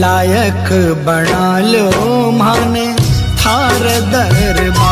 लायक बना लो माने थार दरबार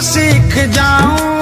सीख जाऊँ।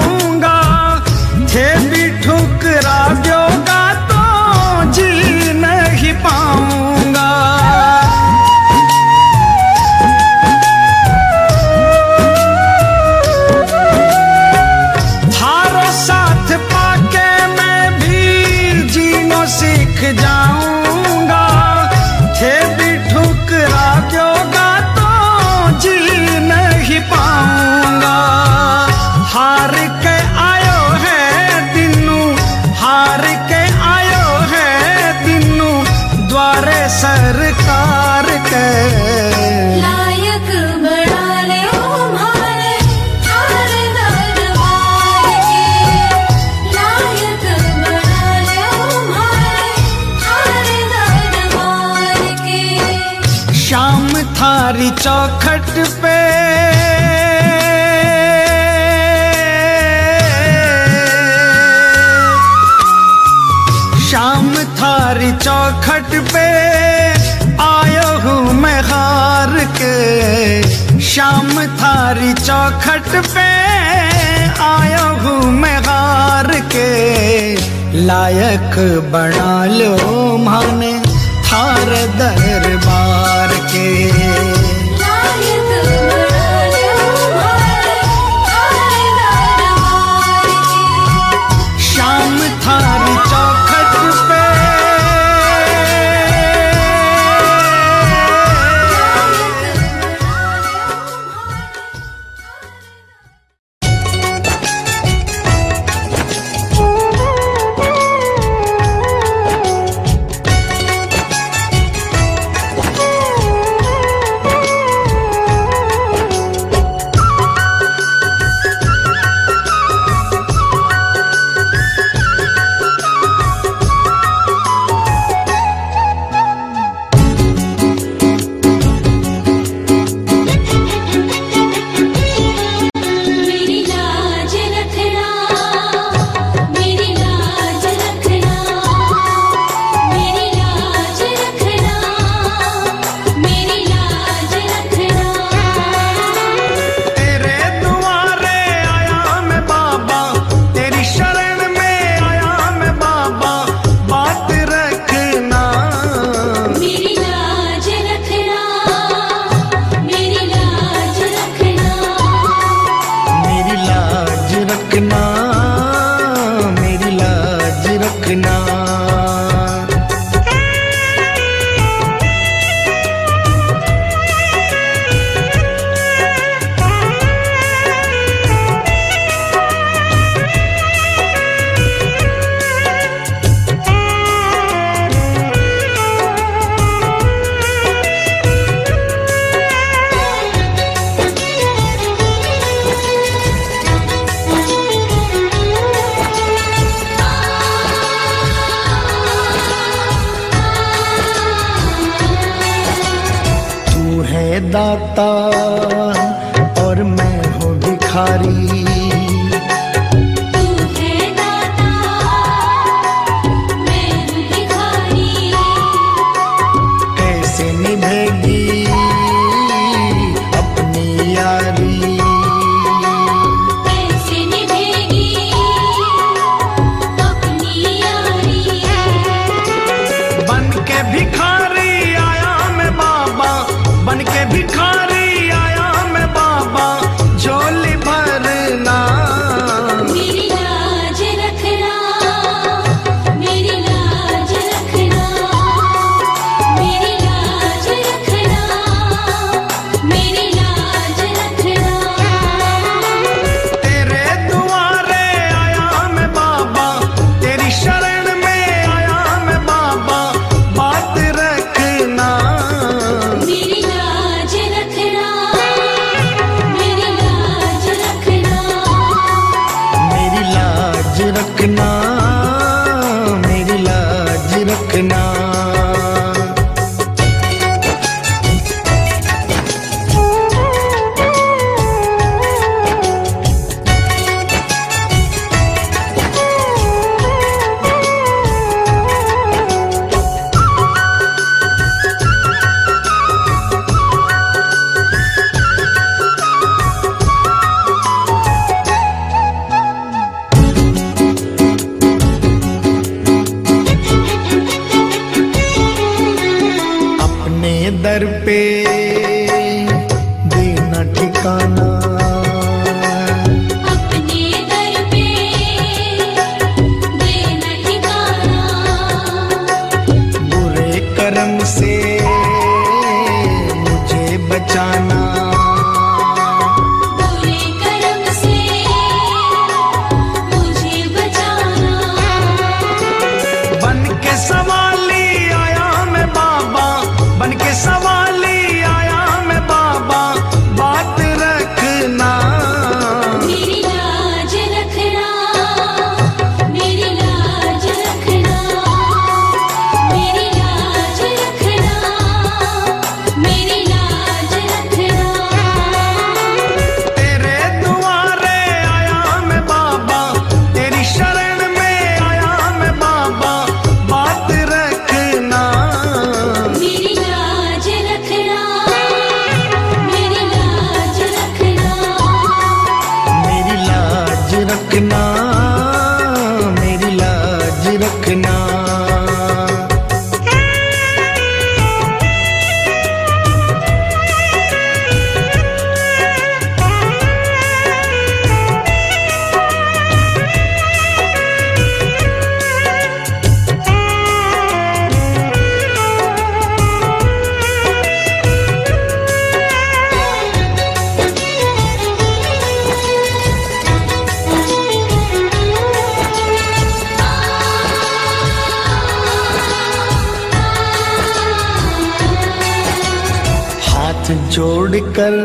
तुम्हारी चौखट पे आयो हूँ मैं हार के। शाम थारी चौखट पे आयो हूँ मैं हार के। लायक बना लो माने थार दरबार के। दाता और मैं हूँ भिखारी। ना ചെഞ്ചോടിക്കൽ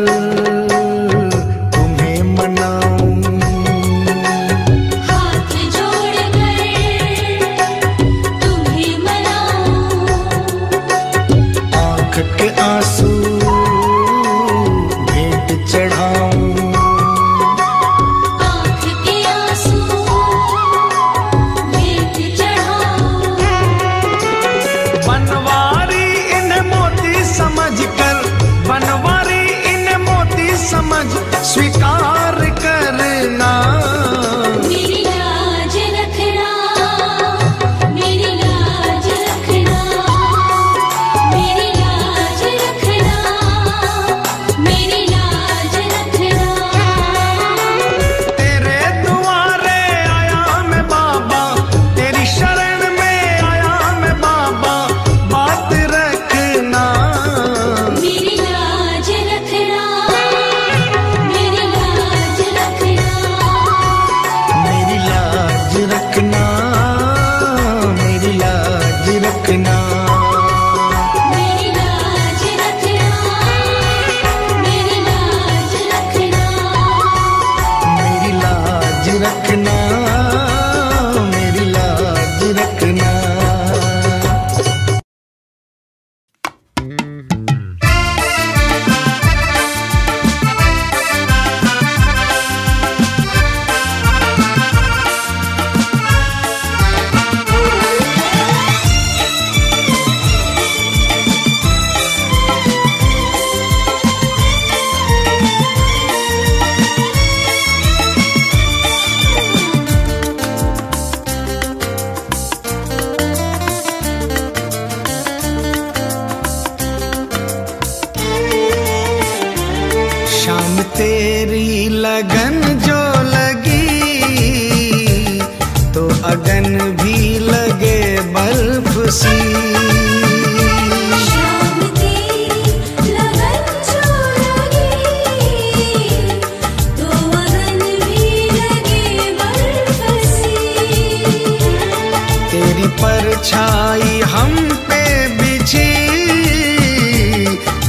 छाई हम पे बिछी।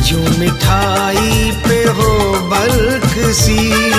जो मिठाई पे हो बल्क सी।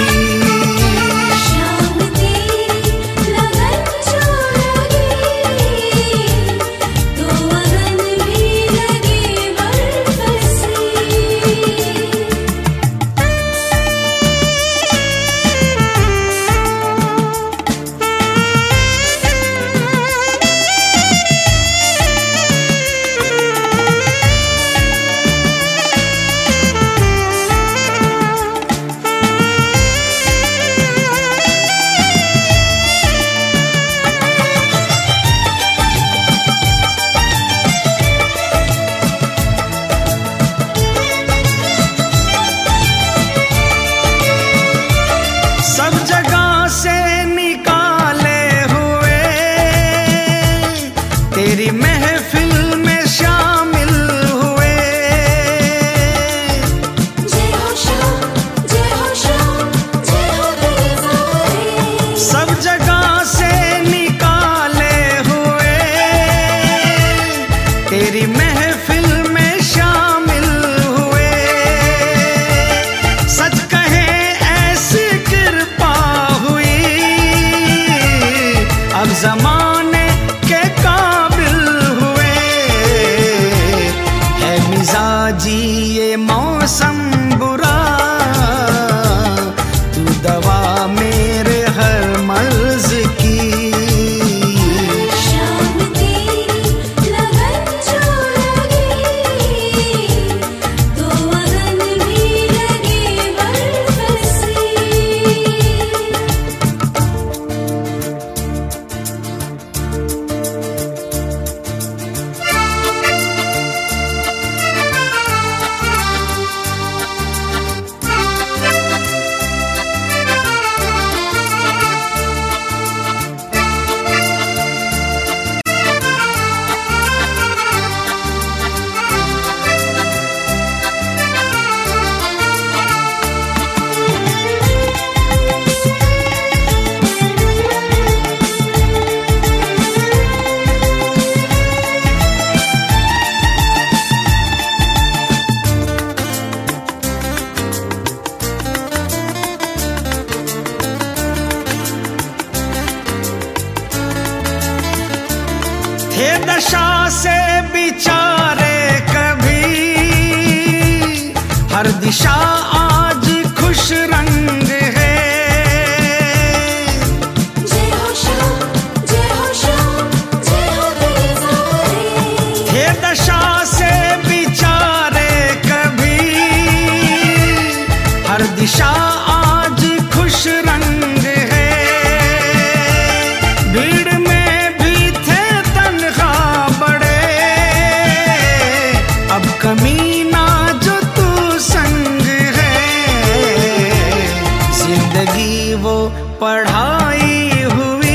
लगी वो पढ़ाई हुई।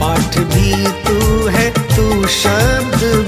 पाठ भी तू है तू शब्द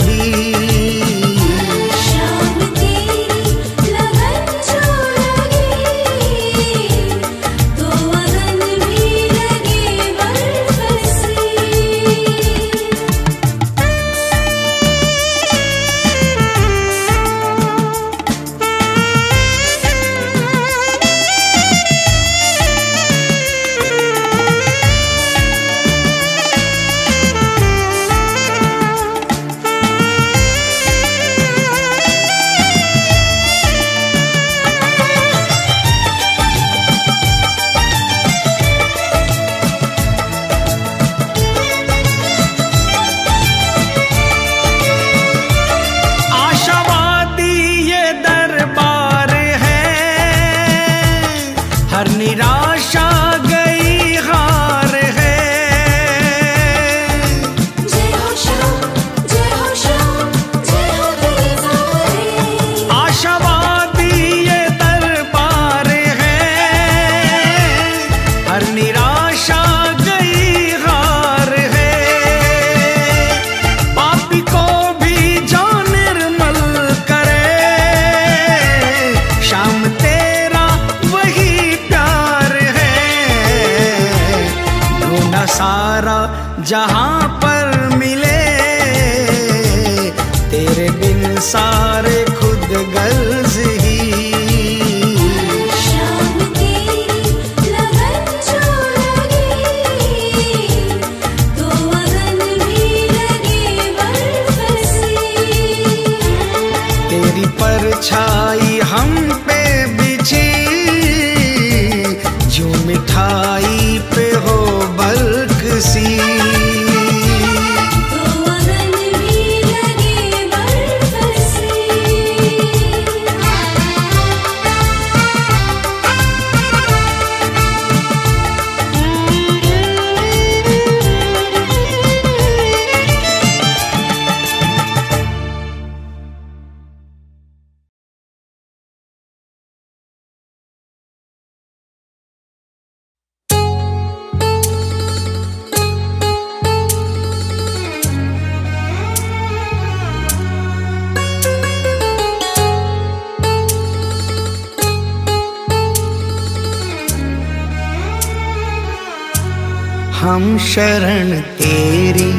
शरण तेरी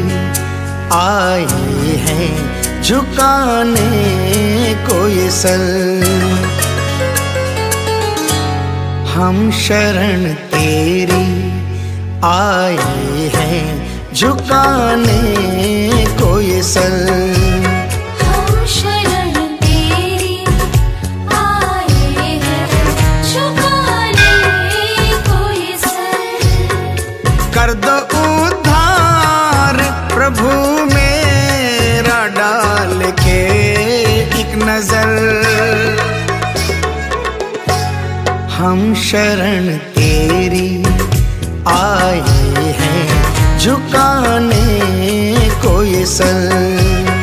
आए हैं झुकाने को ये सर हम शरण तेरी आए हैं झुकाने को ये सर हम शरण तेरी आए हैं झुकाने को ये सल।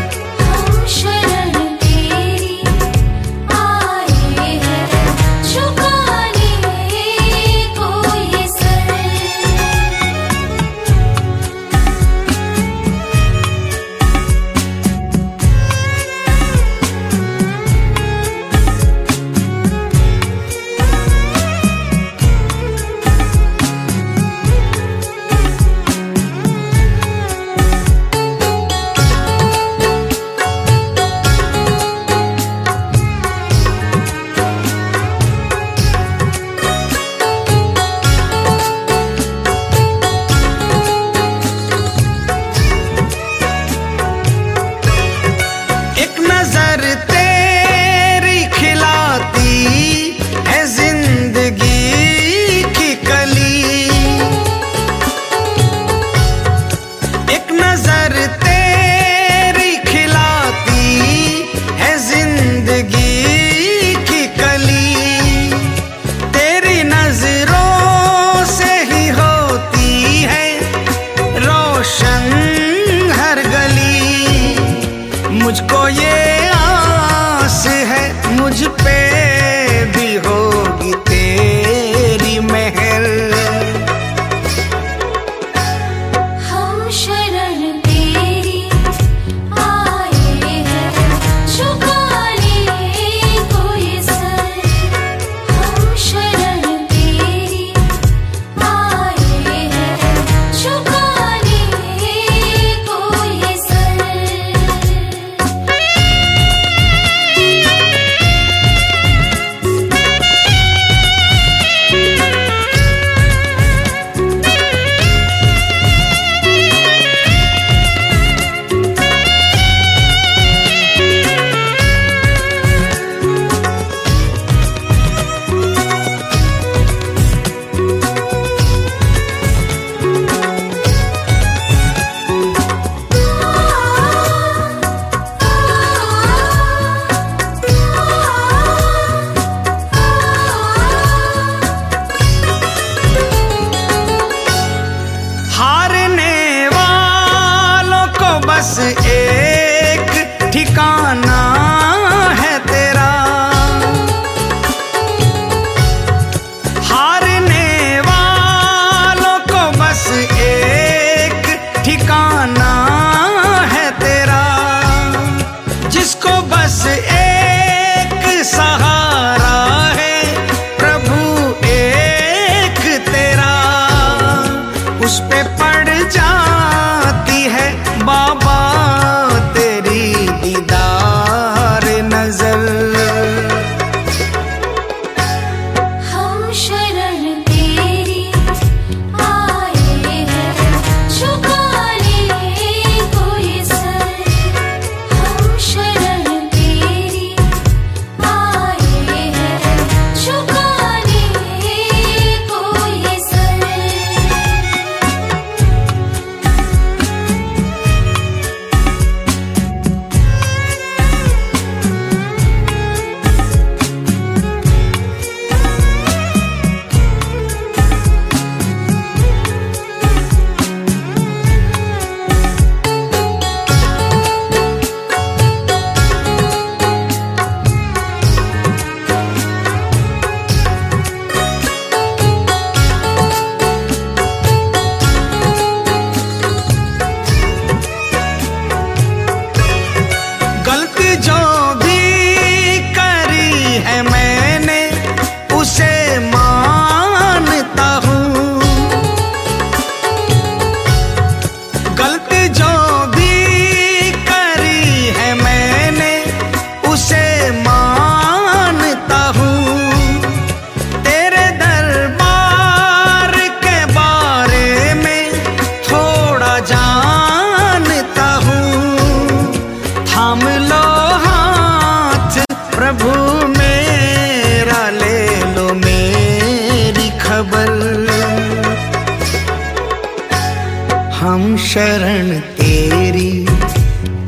शरण तेरी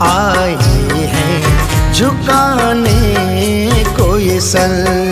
आई है। झुकाने को ये सल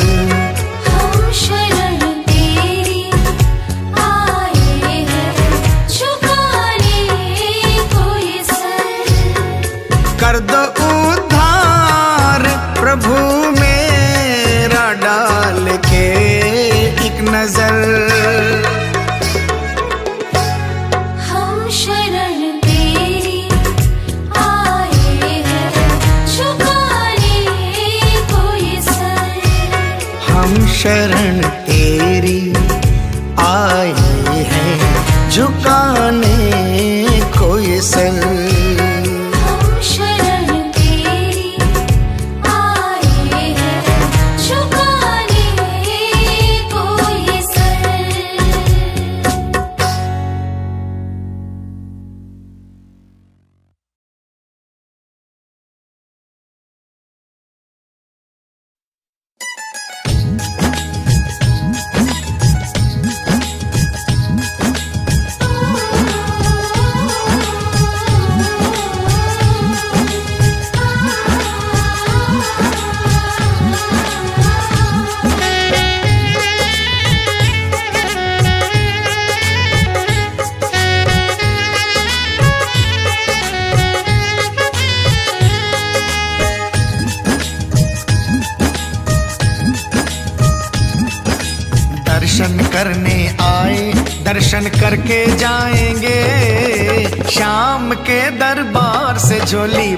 शरण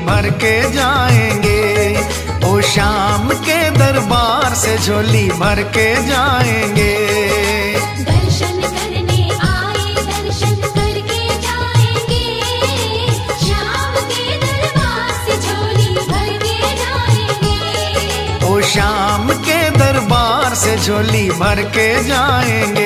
भर के जाएँगे। ओ शाम के दरबार से झोली भर के जाएँगे। दर्शन करने आए दर्शन करके जाएँगे। शाम के दरबार से झोली भर के जाएँगे। ओ शाम के दरबार से झोली भर के जाएँगे।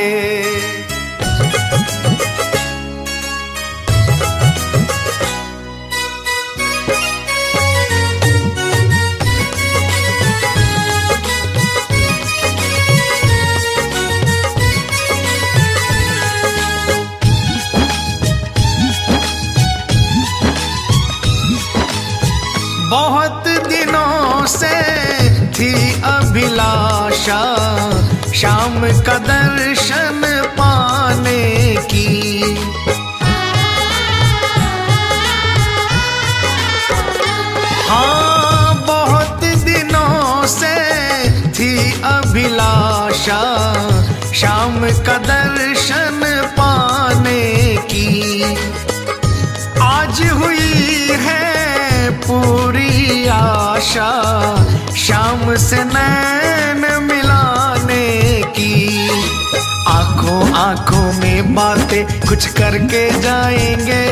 आँखों में बातें कुछ करके जाएँगे।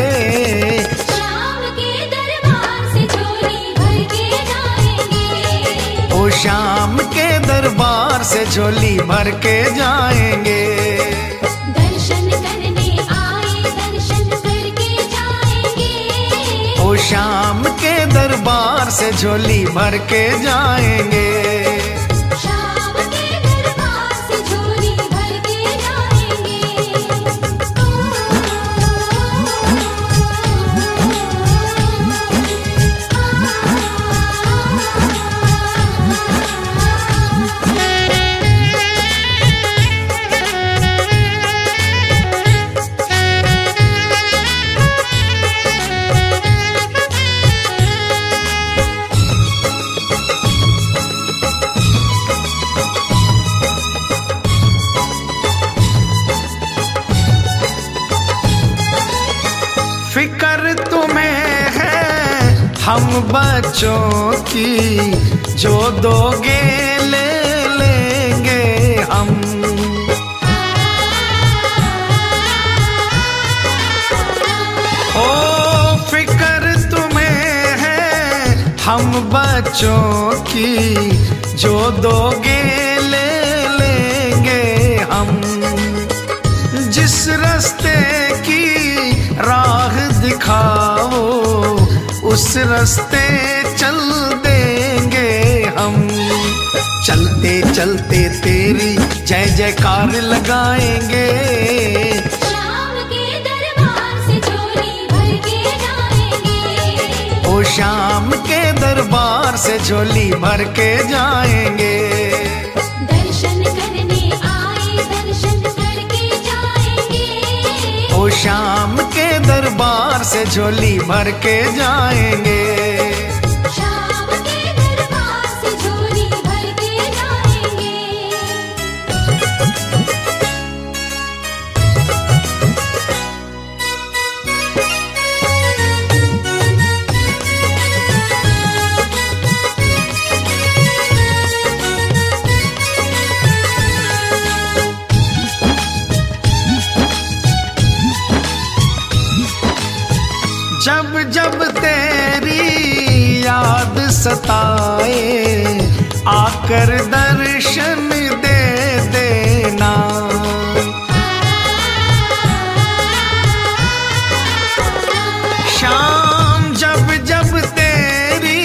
शाम के दरबार से झोली भर के जाएँगे। ओ शाम के दरबार से झोली भर के जाएँगे। दर्शन करने आए दर्शन करके जाएँगे। ओ शाम के दरबार से झोली भर के जाएँगे। बच्चों की जो दोगे ले लेंगे हम। ओ, फिकर तुम्हें है हम बच्चों की जो दोगे ले उस रास्ते चल देंगे हम। चलते चलते तेरी जय जयकार लगाएँगे। शाम के दरबार से झोली भर के जाएँगे। ओ शाम के दरबार से झोली भर के जाएँगे। दर्शन करने आए दर्शन करके जाएँगे। ओ शाम दरबार से झोली भर के जाएँगे। जब जब तेरी याद सताए, आकर दर्शन दे देना। शाम जब जब तेरी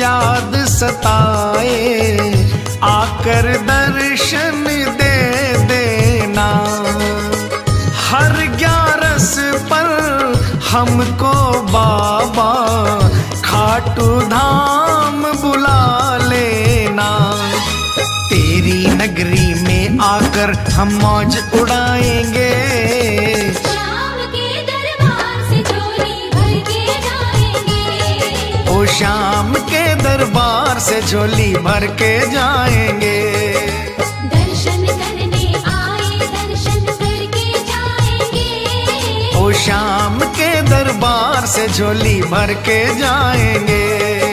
याद सताए, आकर दर्शन दे हमको बाबा खाटू धाम बुला लेना। तेरी नगरी में आकर हम मौज उड़ाएँगे। शाम के दरबार से झोली भर के जाएँगे। से झोली भर के जाएँगे।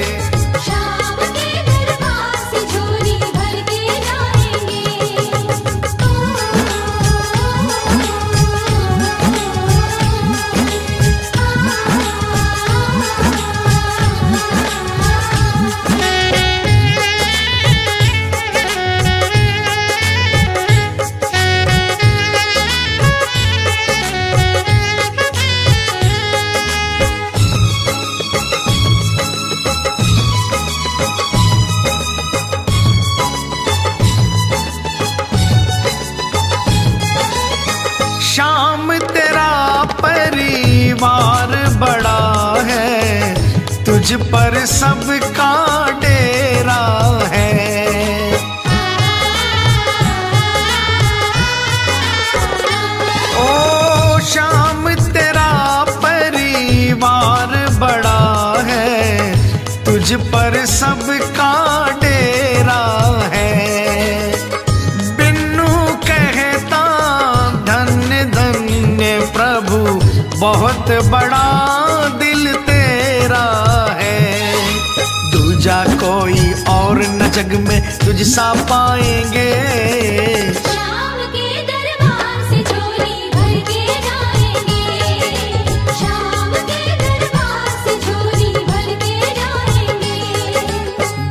झोली भर के पाएँगे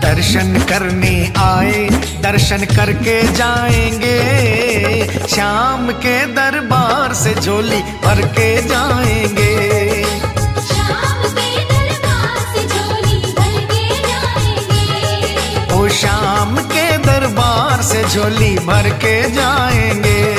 दर्शन करने आए दर्शन करके जाएँगे। शाम के दरबार से झोली भर के जाएँगे। झोली भर के जाएँगे।